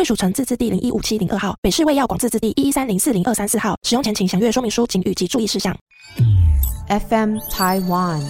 贵属城自治地零一五七零二号，北市卫药广自治地一一三零四零二三四号。使用前请详阅说明书、警语及注意事项。FM Taiwan。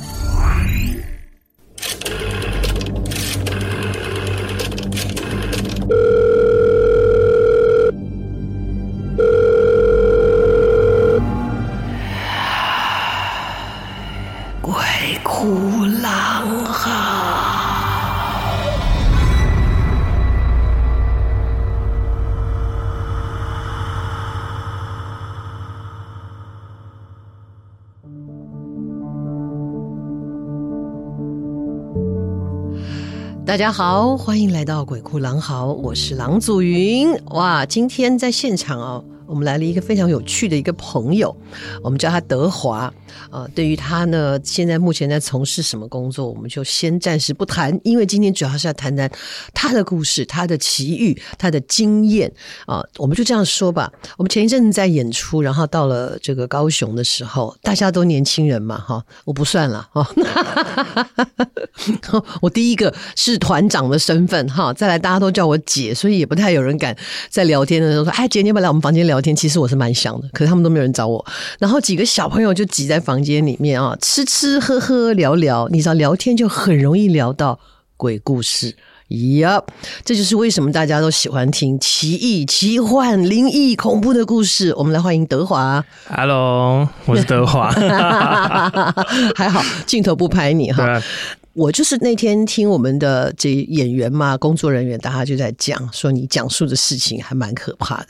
大家好，欢迎来到鬼哭狼嚎，我是郎祖云。哇，今天在现场哦。我们来了一个非常有趣的一个朋友，我们叫他德华。呃，对于他呢，现在目前在从事什么工作，我们就先暂时不谈，因为今天主要是要谈谈他的故事、他的奇遇、他的经验啊、我们就这样说吧。我们前一阵子在演出，然后到了这个高雄的时候，大家都年轻人嘛，哈，我不算了哈。我第一个是团长的身份哈，再来大家都叫我姐，所以也不太有人敢在聊天的时候说：“哎，姐，你要不要来我们房间聊天？”其实我是蛮想的，可是他们都没有人找我。然后几个小朋友就挤在房间里面啊，吃吃喝喝聊聊，你知道聊天就很容易聊到鬼故事。呀、yep，这就是为什么大家都喜欢听奇异、奇幻、灵异、恐怖的故事。我们来欢迎德华。Hello，我是德华。还好镜头不拍你哈。我就是那天听我们的这演员嘛，工作人员，大家就在讲说，你讲述的事情还蛮可怕的。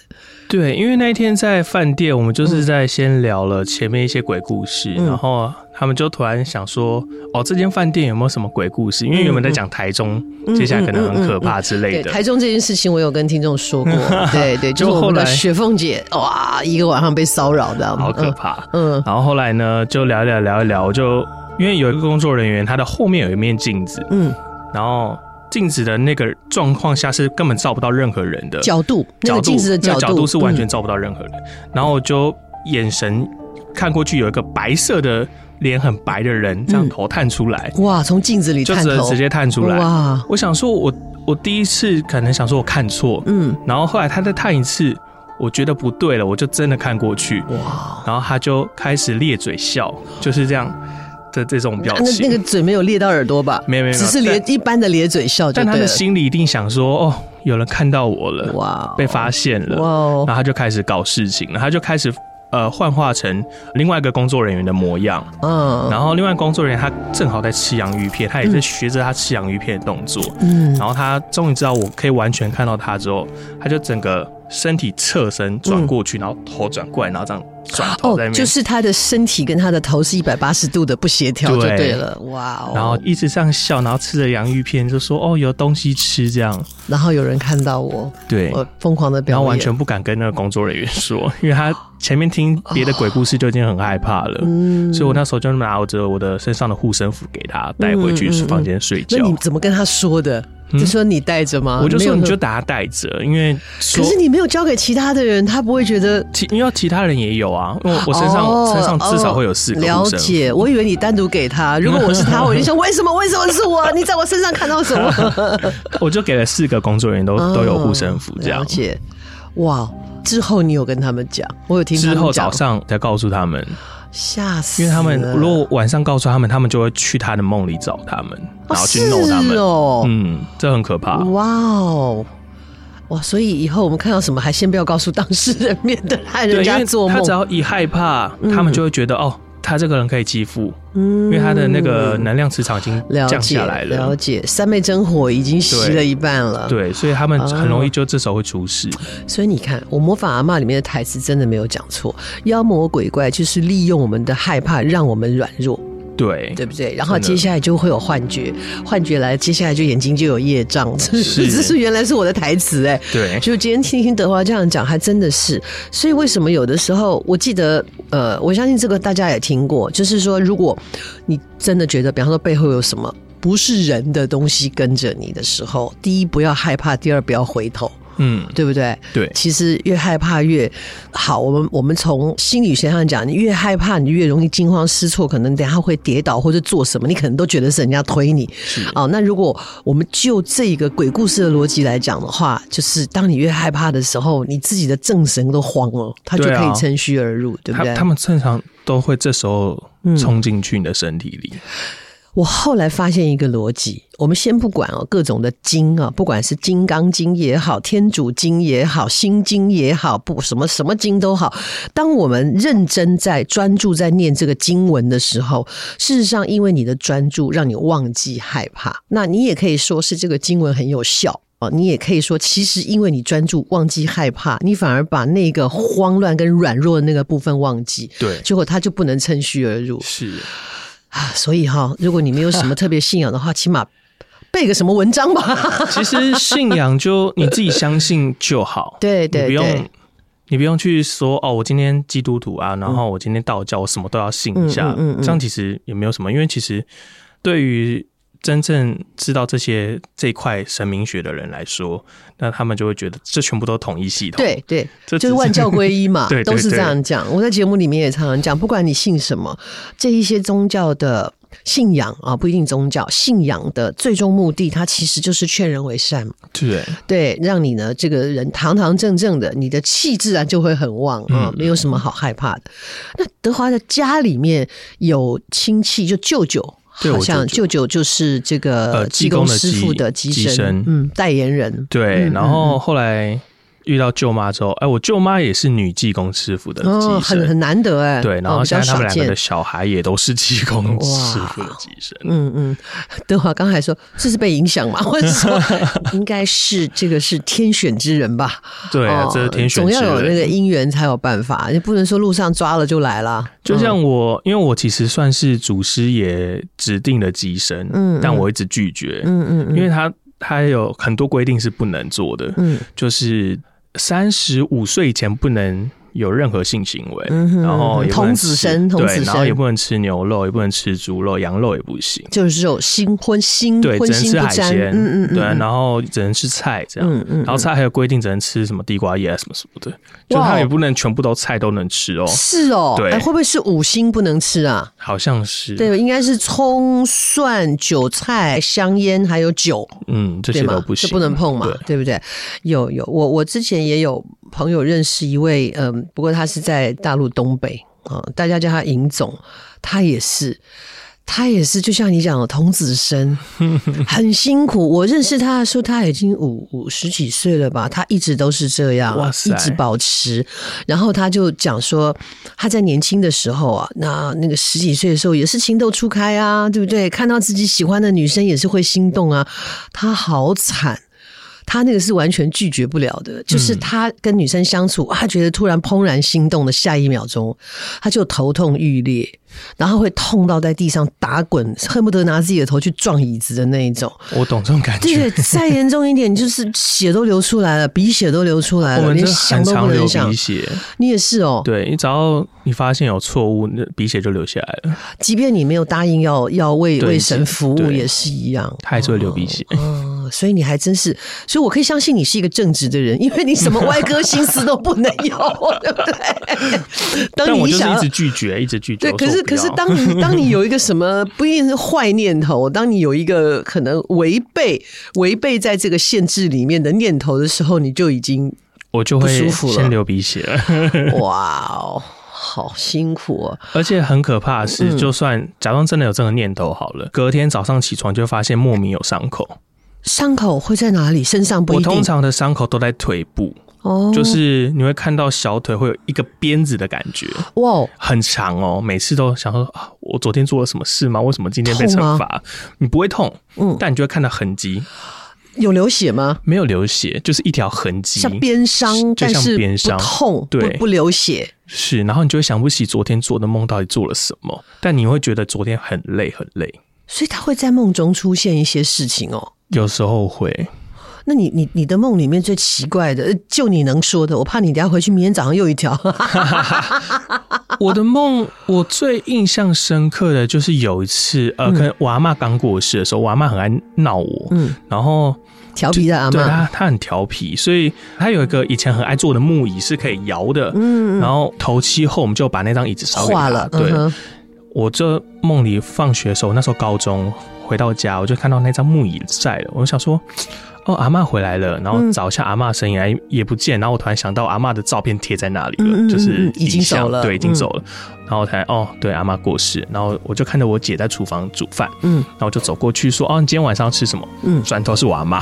对，因为那一天在饭店，我们就是在先聊了前面一些鬼故事，嗯、然后他们就突然想说，哦，这间饭店有没有什么鬼故事？因为原本在讲台中、嗯，接下来可能很可怕之类的。台中这件事情，我有跟听众说过。对 对，就后来雪凤姐哇，一个晚上被骚扰的，好可怕。嗯，然后后来呢，就聊一聊聊一聊，我就。因为有一个工作人员，他的后面有一面镜子，嗯，然后镜子的那个状况下是根本照不到任何人的角度，角度，镜子的角度，是完全照不到任何人。嗯、然后我就眼神看过去，有一个白色的脸很白的人，这样头探出来，嗯、哇，从镜子里探头就直接探出来，哇！我想说我，我我第一次可能想说我看错，嗯，然后后来他再探一次，我觉得不对了，我就真的看过去，哇！然后他就开始咧嘴笑，就是这样。的这种表情，那那个嘴没有咧到耳朵吧？没有没有，只是咧一般的咧嘴笑。但他的心里一定想说：“哦，有人看到我了，哇，被发现了，哇！”然后他就开始搞事情了，他就开始呃幻化成另外一个工作人员的模样。嗯，然后另外工作人员他正好在吃洋芋片，他也在学着他吃洋芋片的动作。嗯，然后他终于知道我可以完全看到他之后，他就整个身体侧身转过去，然后头转过来，然后这样。哦，就是他的身体跟他的头是一百八十度的不协调，就对了。哇哦！然后一直这样笑，然后吃着洋芋片，就说：“哦，有东西吃。”这样。然后有人看到我，对，我疯狂的表演，然后完全不敢跟那个工作人员说，因为他前面听别的鬼故事就已经很害怕了。嗯，所以我那时候就拿着我的身上的护身符给他带回去房间睡觉。那你怎么跟他说的？就说你带着吗？我就说你就打他带着，因为可是你没有交给其他的人，他不会觉得其因为其他人也有啊，因为我身上、哦、身上至少会有四个。了解，我以为你单独给他。如果我是他，我就想为什么？为什么是我？你在我身上看到什么？我就给了四个工作人员都、哦、都有护身符，这样。了解，哇！之后你有跟他们讲？我有听。之后早上才告诉他们。吓死！因为他们如果晚上告诉他们，他们就会去他的梦里找他们，然后去弄他们。哦，嗯，这很可怕。哇哦，哇！所以以后我们看到什么，还先不要告诉当事人，免得害人家做梦。他只要一害怕，他们就会觉得、嗯、哦。他这个人可以继父，嗯，因为他的那个能量磁场已经降下来了。了解，三昧真火已经熄了一半了。对，对，所以他们很容易就这时候会出事。哦。所以你看，我魔法阿妈里面的台词真的没有讲错，妖魔鬼怪就是利用我们的害怕让我们软弱。对，对不对？然后接下来就会有幻觉，幻觉来，接下来就眼睛就有业障。是，这是原来是我的台词哎。对，就今天听听德华这样讲，还真的是。所以为什么有的时候，我记得，呃，我相信这个大家也听过，就是说，如果你真的觉得，比方说背后有什么不是人的东西跟着你的时候，第一不要害怕，第二不要回头。嗯，对不对？对，其实越害怕越好。我们我们从心理学上讲，你越害怕，你越容易惊慌失措，可能等下会跌倒或者做什么，你可能都觉得是人家推你。是啊，那如果我们就这个鬼故事的逻辑来讲的话，就是当你越害怕的时候，你自己的正神都慌了，他就可以趁虚而入，对，不对？他，他们正常都会这时候冲进去你的身体里。嗯我后来发现一个逻辑，我们先不管哦，各种的经啊，不管是《金刚经》也好，《天主经》也好，《心经》也好，不什么什么经都好。当我们认真在专注在念这个经文的时候，事实上，因为你的专注，让你忘记害怕。那你也可以说是这个经文很有效哦，你也可以说，其实因为你专注，忘记害怕，你反而把那个慌乱跟软弱的那个部分忘记，对，结果他就不能趁虚而入。是。啊，所以哈，如果你没有什么特别信仰的话，起码背个什么文章吧。其实信仰就你自己相信就好，对 对，对，你不用你不用去说哦，我今天基督徒啊，然后我今天道教，我什么都要信一下，嗯嗯，这样其实也没有什么，因为其实对于。真正知道这些这一块神明学的人来说，那他们就会觉得这全部都统一系统。对对，这就是万教归一嘛，对，都是这样讲。我在节目里面也常常讲，不管你信什么，这一些宗教的信仰啊，不一定宗教信仰的最终目的，它其实就是劝人为善嘛。对对，让你呢这个人堂堂正正的，你的气自然就会很旺啊，没有什么好害怕的。那德华的家里面有亲戚，就舅舅。好像舅舅就是这个济公师傅的机身，嗯，代言人。对，然后后来。遇到舅妈之后，哎，我舅妈也是女技工师傅的哦，很很难得哎。对，然后现在他们两个的小孩也都是技工师傅的机身。嗯嗯，德华刚才说这是被影响吗？或者说应该是这个是天选之人吧？对，这是天选之人，总要有那个姻缘才有办法，你不能说路上抓了就来了。就像我，因为我其实算是祖师爷指定的机身，嗯，但我一直拒绝，嗯嗯，因为他他有很多规定是不能做的，嗯，就是。三十五岁以前不能有任何性行为，嗯、然后童子身，童子身，对，然后也不能吃牛肉，也不能吃猪肉，羊肉也不行，就是有新婚新对，只能吃海鲜，嗯嗯，对，然后只能吃菜这样，嗯嗯，然后菜还有规定，只能吃什么地瓜叶什么什么的，就他也不能全部都菜都能吃哦，是哦，对，会不会是五星不能吃啊？好像是，对，应该是葱、蒜、韭菜、香烟还有酒，嗯，这些都不行，这不能碰嘛，对，对不对？有有，我我之前也有。朋友认识一位，嗯，不过他是在大陆东北啊，大家叫他尹总，他也是，他也是，就像你讲的童子身，很辛苦。我认识他的时候，他已经五五十几岁了吧，他一直都是这样，哇，一直保持。然后他就讲说，他在年轻的时候啊，那那个十几岁的时候也是情窦初开啊，对不对？看到自己喜欢的女生也是会心动啊，他好惨。他那个是完全拒绝不了的，就是他跟女生相处，他觉得突然怦然心动的下一秒钟，他就头痛欲裂。然后会痛到在地上打滚，恨不得拿自己的头去撞椅子的那一种。我懂这种感觉。对，再严重一点就是血都流出来了，鼻血都流出来了，我连想都不能想。鼻血，你也是哦。对，你只要你发现有错误，那鼻血就流下来了。即便你没有答应要要为为神服务，也是一样，他还是会流鼻血。嗯，所以你还真是，所以我可以相信你是一个正直的人，因为你什么歪哥心思都不能有，对不对？但我就是一直拒绝，一直拒绝。对，可是。可是，当你 当你有一个什么不一定是坏念头，当你有一个可能违背违背在这个限制里面的念头的时候，你就已经我就会先流鼻血了。哇哦，好辛苦啊！而且很可怕的是，就算假装真的有这个念头好了，隔天早上起床就发现莫名有伤口。伤口会在哪里？身上不。我通常的伤口都在腿部。哦，就是你会看到小腿会有一个鞭子的感觉，哇，很长哦。每次都想说啊，我昨天做了什么事吗？为什么今天被惩罚？你不会痛，嗯，但你就会看到痕迹。有流血吗？没有流血，就是一条痕迹，像鞭伤，就像鞭伤，不痛，对不，不流血。是，然后你就会想不起昨天做的梦到底做了什么，但你会觉得昨天很累很累。所以他会在梦中出现一些事情哦，有时候会。那你你你的梦里面最奇怪的，就你能说的，我怕你等下回去明天早上又一条。我的梦，我最印象深刻的就是有一次，呃，可能我阿妈刚过世的时候，我阿妈很爱闹我，嗯，然后调皮的阿妈，对他他很调皮，所以她有一个以前很爱坐的木椅是可以摇的，嗯，然后头七后我们就把那张椅子烧了，对。我这梦里放学的时候，那时候高中回到家，我就看到那张木椅在了。我就想说，哦，阿嬷回来了，然后找一下阿嬷声音，哎，也不见。然后我突然想到，阿嬷的照片贴在那里了，嗯、就是已经走了，对，已经走了。嗯、然后我才哦，对，阿嬷过世。然后我就看着我姐在厨房煮饭，嗯，然后我就走过去说，哦，你今天晚上要吃什么？嗯，转头是我阿妈，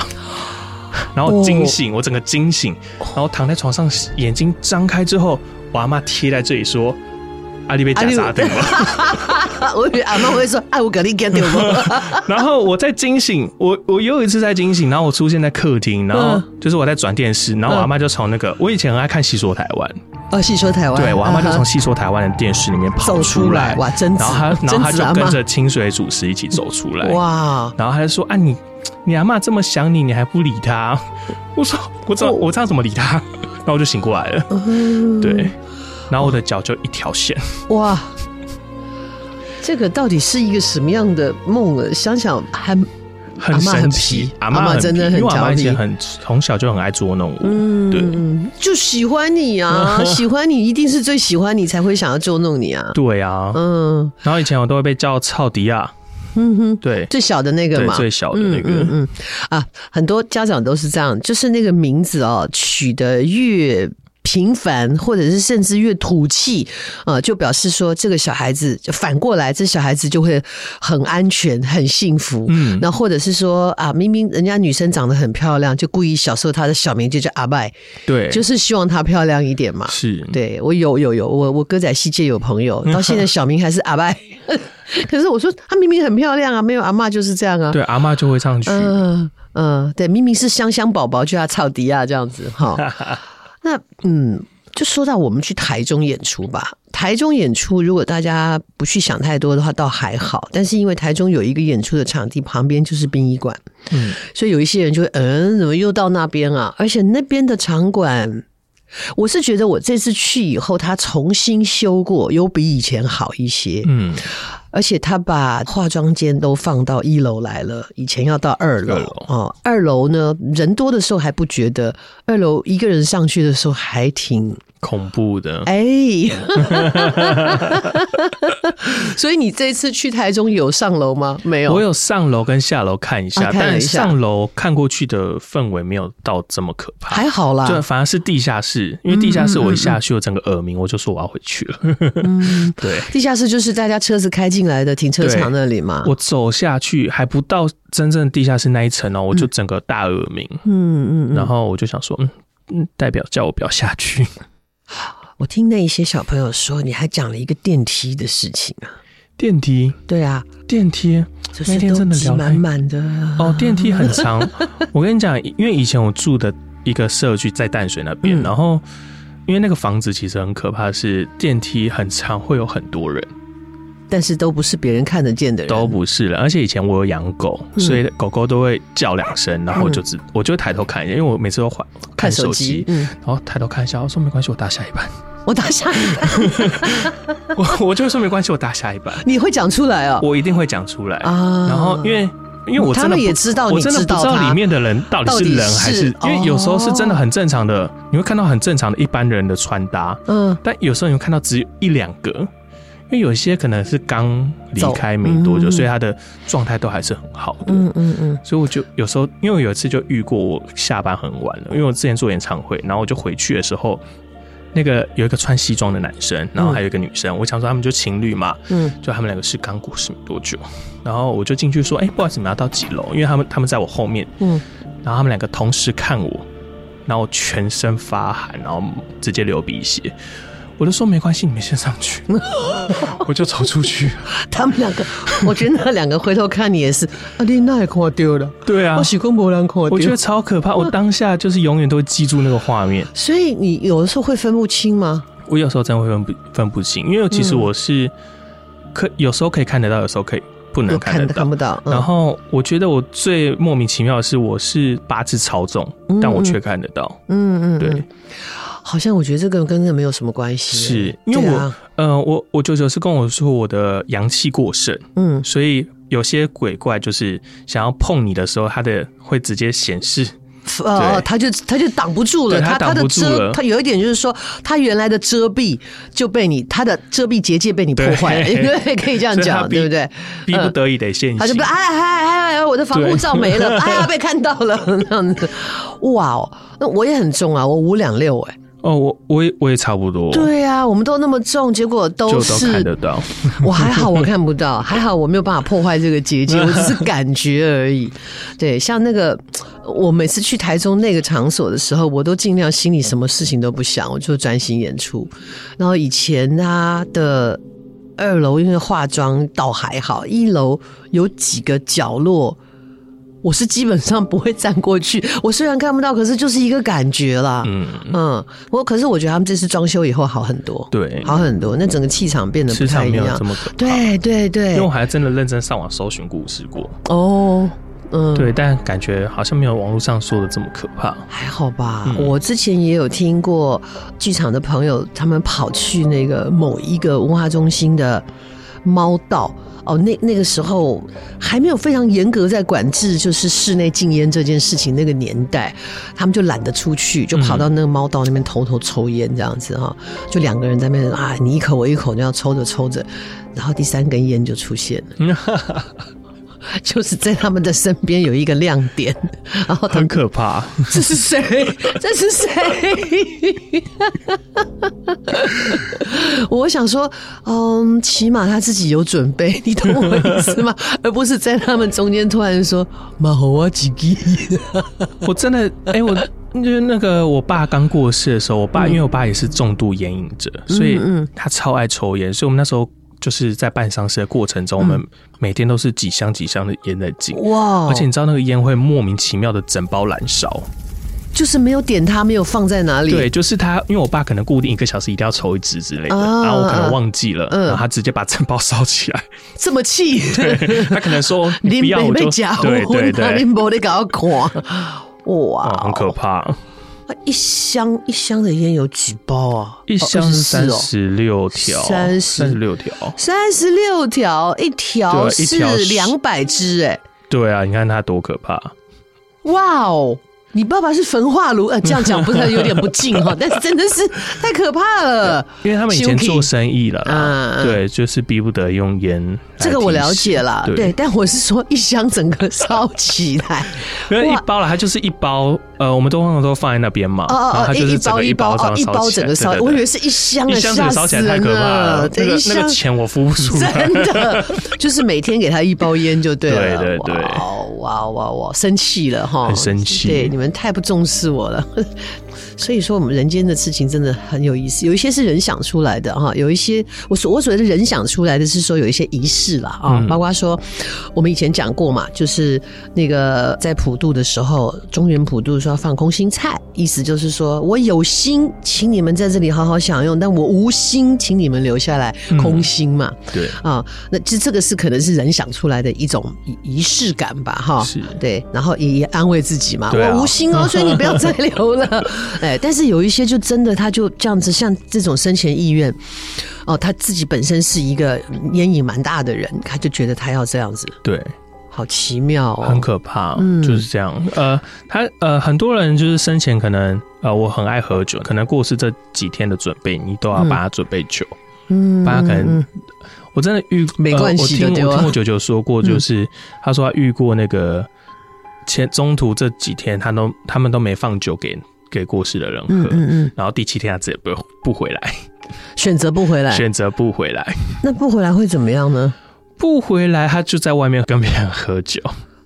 然后惊醒，我整个惊醒，然后躺在床上，眼睛张开之后，我阿妈贴在这里说。阿里被夹杀掉吗？我以为阿妈会说：“哎我肯定干掉吗？” 然后我在惊醒，我我又一次在惊醒，然后我出现在客厅，然后就是我在转电视，然后我阿妈就从那个我以前很爱看《戏说台湾》哦，《戏说台湾》对我阿妈就从《戏说台湾》的电视里面跑出来，哇，真然后她然后她就跟着清水主持一起走出来，哇，然后她就说：“啊，你你阿妈这么想你，你还不理她？”我说：“我这我这样怎么理她？”然后我就醒过来了，对。然后我的脚就一条线，哇！这个到底是一个什么样的梦呢？想想还很神奇。阿嬷真的很调皮，很从小就很爱捉弄我。嗯，对，就喜欢你啊，喜欢你一定是最喜欢你才会想要捉弄你啊。对啊，嗯。然后以前我都会被叫操迪亚，嗯哼，对，最小的那个嘛，最小的那个，嗯啊，很多家长都是这样，就是那个名字哦，取得越。平凡，或者是甚至越土气，呃，就表示说这个小孩子就反过来，这小孩子就会很安全、很幸福。嗯，那或者是说啊，明明人家女生长得很漂亮，就故意小时候她的小名就叫阿拜，对，就是希望她漂亮一点嘛。是，对我有有有，我我歌仔戏界有朋友，到现在小名还是阿拜。可是我说她明明很漂亮啊，没有阿妈就是这样啊。对，阿妈就会唱去。嗯嗯，对，明明是香香宝宝，就要草迪亚这样子哈。那嗯，就说到我们去台中演出吧。台中演出，如果大家不去想太多的话，倒还好。但是因为台中有一个演出的场地旁边就是殡仪馆，嗯，所以有一些人就会嗯，怎么又到那边啊？而且那边的场馆，我是觉得我这次去以后，他重新修过，有比以前好一些，嗯。而且他把化妆间都放到一楼来了，以前要到二楼哦。二楼呢，人多的时候还不觉得，二楼一个人上去的时候还挺。恐怖的哎，所以你这次去台中有上楼吗？没有，我有上楼跟下楼看一下，但上楼看过去的氛围没有到这么可怕，还好啦。对，反而是地下室，因为地下室我一下去，我整个耳鸣，我就说我要回去了。嗯，对，地下室就是大家车子开进来的停车场那里嘛。我走下去还不到真正地下室那一层哦，我就整个大耳鸣。嗯嗯，然后我就想说，嗯嗯，代表叫我不要下去。我听那一些小朋友说，你还讲了一个电梯的事情啊？电梯？对啊，电梯。那天真的聊满满的哦，电梯很长。我跟你讲，因为以前我住的一个社区在淡水那边，嗯、然后因为那个房子其实很可怕，是电梯很长，会有很多人。但是都不是别人看得见的人，都不是了。而且以前我有养狗，嗯、所以狗狗都会叫两声，然后我就只、嗯、我就抬头看一下，因为我每次都看手机，嗯，然后抬头看一下，我说没关系，我打下一班，我打下一班，我我就会说没关系，我打下一班。你会讲出来哦，我一定会讲出来。啊。然后因为因为我真的也知道，我真的不知道里面的人到底是人还是，因为有时候是真的很正常的，你会看到很正常的一般人的穿搭，嗯，但有时候你会看到只有一两个。因为有些可能是刚离开没多久，嗯、所以他的状态都还是很好的。嗯嗯嗯。所以我就有时候，因为我有一次就遇过，我下班很晚了，因为我之前做演唱会，然后我就回去的时候，那个有一个穿西装的男生，然后还有一个女生，嗯、我想说他们就情侣嘛，嗯，就他们两个是刚过世没多久，然后我就进去说，哎、欸，不好意思，你们要到几楼？因为他们他们在我后面，嗯，然后他们两个同时看我，然后全身发寒，然后直接流鼻血。我就说没关系，你们先上去，我就走出去。他们两个，我觉得那两个回头看你也是，啊，你那也看丢了，对啊，我喜公伯良看丢，我觉得超可怕。我当下就是永远都会记住那个画面。所以你有的时候会分不清吗？我有时候真的会分不分不清，因为其实我是可有时候可以看得到，有时候可以不能看得到，看不到。然后我觉得我最莫名其妙的是，我是八字超重，但我却看得到。嗯嗯，对。好像我觉得这个跟这个没有什么关系，是因为我，啊、呃，我我舅舅是跟我说我的阳气过盛，嗯，所以有些鬼怪就是想要碰你的时候，他的会直接显示，呃，他就他就挡不住了，他他的遮，他有一点就是说，他原来的遮蔽就被你，他的遮蔽结界被你破坏了，对，可以这样讲，对不对？逼不得已得现形，他就不哎哎哎哎，我的防护罩没了，哎呀，被看到了，那样子，哇哦，那我也很重啊，我五两六哎。哦，我我也我也差不多。对啊，我们都那么重，结果都是都看得到。我还好，我看不到，还好我没有办法破坏这个结界，我只是感觉而已。对，像那个我每次去台中那个场所的时候，我都尽量心里什么事情都不想，我就专心演出。然后以前他的二楼因为化妆倒还好，一楼有几个角落。我是基本上不会站过去，我虽然看不到，可是就是一个感觉啦。嗯嗯，我可是我觉得他们这次装修以后好很多，对，好很多，那整个气场变得不太一样，这么可怕。对对对，因为我还真的认真上网搜寻故事过。哦，嗯，对，但感觉好像没有网络上说的这么可怕。还好吧，嗯、我之前也有听过剧场的朋友，他们跑去那个某一个文化中心的猫道。哦，那那个时候还没有非常严格在管制，就是室内禁烟这件事情。那个年代，他们就懒得出去，就跑到那个猫道那边偷偷抽烟，这样子哈，就两个人在那边啊，你一口我一口，那样抽着抽着，然后第三根烟就出现了。就是在他们的身边有一个亮点，然后很可怕。这是谁？这是谁？我想说，嗯，起码他自己有准备，你懂我意思吗？而不是在他们中间突然说“马猴啊，几吉”。我真的，哎、欸，我就是那个我爸刚过世的时候，我爸因为我爸也是重度烟瘾者，所以他超爱抽烟，所以我们那时候。就是在办丧事的过程中，我们每天都是几箱几箱的烟在进哇！而且你知道那个烟会莫名其妙的整包燃烧，就是没有点它，没有放在哪里。对，就是他，因为我爸可能固定一个小时一定要抽一支之类的，然后我可能忘记了，然后他直接把整包烧起来，这么气？对，他可能说 你不要我就对对对，你搞 哇，很可怕。一箱一箱的烟有几包啊？一箱是三十六条，三十六条，三十六条，一条是两百支，哎，对啊，你看它多可怕！哇哦。你爸爸是焚化炉，呃，这样讲不是有点不敬哈？但是真的是太可怕了，因为他们以前做生意了，嗯，对，就是逼不得用烟。这个我了解了，对，但我是说一箱整个烧起来，因为一包了，它就是一包，呃，我们都通常都放在那边嘛，哦哦，一包一包哦，一包整个烧，我以为是一箱，一箱整个烧起来太可怕了，那个那个钱我付不出，真的，就是每天给他一包烟就对了，对 对对，哇哇哇，生气了哈，很生气，对。你们太不重视我了。所以说，我们人间的事情真的很有意思。有一些是人想出来的哈，有一些我所我所谓的人想出来的是说有一些仪式了啊，包括说我们以前讲过嘛，就是那个在普渡的时候，中原普渡说要放空心菜，意思就是说我有心请你们在这里好好享用，但我无心请你们留下来空心嘛。嗯、对啊，那其实这个是可能是人想出来的一种仪式感吧，哈。是，对，然后也安慰自己嘛，我无心哦，所以你不要再留了。哎但是有一些就真的，他就这样子，像这种生前意愿，哦，他自己本身是一个烟瘾蛮大的人，他就觉得他要这样子，对，好奇妙哦，很可怕，嗯，就是这样。呃，他呃，很多人就是生前可能呃，我很爱喝酒，可能过世这几天的准备，你都要把他准备酒，嗯，帮他可能，我真的遇没关系呃，我听我听我舅舅说过，就是他说他遇过那个前中途这几天，他都他们都没放酒给。给过世的人喝，嗯嗯嗯，然后第七天他直接不不回来，选择不回来，选择不回来。那不回来会怎么样呢？不回来，他就在外面跟别人喝酒。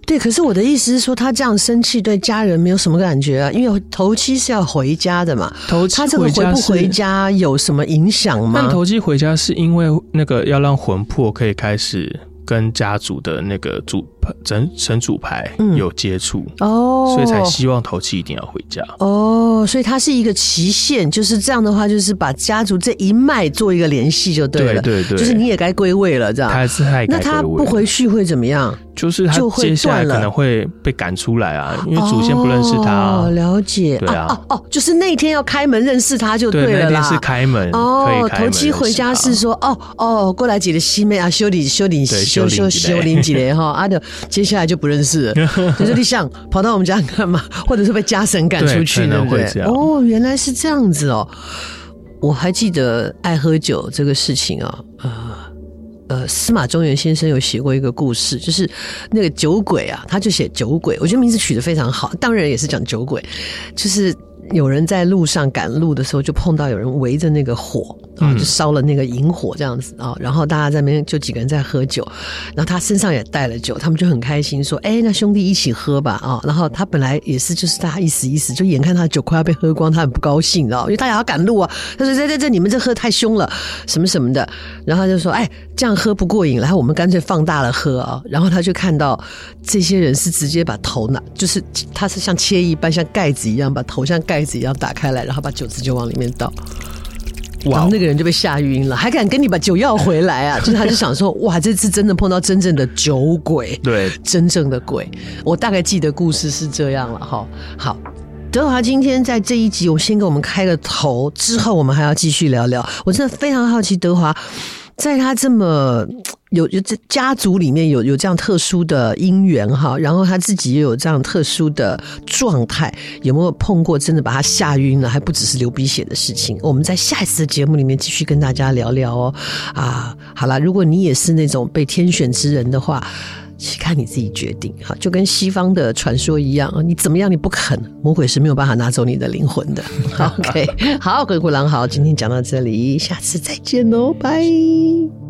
对，可是我的意思是说，他这样生气对家人没有什么感觉啊，因为头七是要回家的嘛。头七他这个回不回家有什么影响吗？但头七回家是因为那个要让魂魄可以开始跟家族的那个主。整神主牌有接触哦，所以才希望头七一定要回家哦，所以它是一个期限，就是这样的话，就是把家族这一脉做一个联系就对了，对对对，就是你也该归位了，这样。他是太那他不回去会怎么样？就是他接下来可能会被赶出来啊，因为祖先不认识他。哦，了解，对啊，哦哦，就是那天要开门认识他就对了啦。那天是开门哦，头七回家是说哦哦，过来几个西妹啊，修理修理修修修理几嘞哈，啊的，接下来就不认识了，可是你想跑到我们家干嘛，或者是被家神赶出去，对不对？哦，原来是这样子哦。我还记得爱喝酒这个事情啊，呃呃，司马中原先生有写过一个故事，就是那个酒鬼啊，他就写酒鬼，我觉得名字取得非常好，当然也是讲酒鬼，就是。有人在路上赶路的时候，就碰到有人围着那个火啊，就烧了那个引火这样子啊，然后大家在那边就几个人在喝酒，然后他身上也带了酒，他们就很开心说：“哎，那兄弟一起喝吧啊！”然后他本来也是就是大家意思意思，就眼看他的酒快要被喝光，他很不高兴，然后因为大家要赶路啊，他说：“在在这你们这喝太凶了，什么什么的。”然后他就说：“哎，这样喝不过瘾，然后我们干脆放大了喝啊。”然后他就看到这些人是直接把头拿，就是他是像切一般，像盖子一样，把头像盖。自己要打开来，然后把酒渍就往里面倒，然后那个人就被吓晕了，还敢跟你把酒要回来啊？就是他就想说，哇，这次真的碰到真正的酒鬼，对，真正的鬼。我大概记得故事是这样了哈。好，德华今天在这一集，我先给我们开个头，之后我们还要继续聊聊。我真的非常好奇，德华在他这么。有有这家族里面有有这样特殊的姻缘哈，然后他自己也有这样特殊的状态，有没有碰过真的把他吓晕了，还不只是流鼻血的事情？我们在下一次的节目里面继续跟大家聊聊哦。啊，好了，如果你也是那种被天选之人的话，看你自己决定哈，就跟西方的传说一样，你怎么样你不肯，魔鬼是没有办法拿走你的灵魂的。OK，好，鬼哭狼嚎，今天讲到这里，下次再见喽，拜。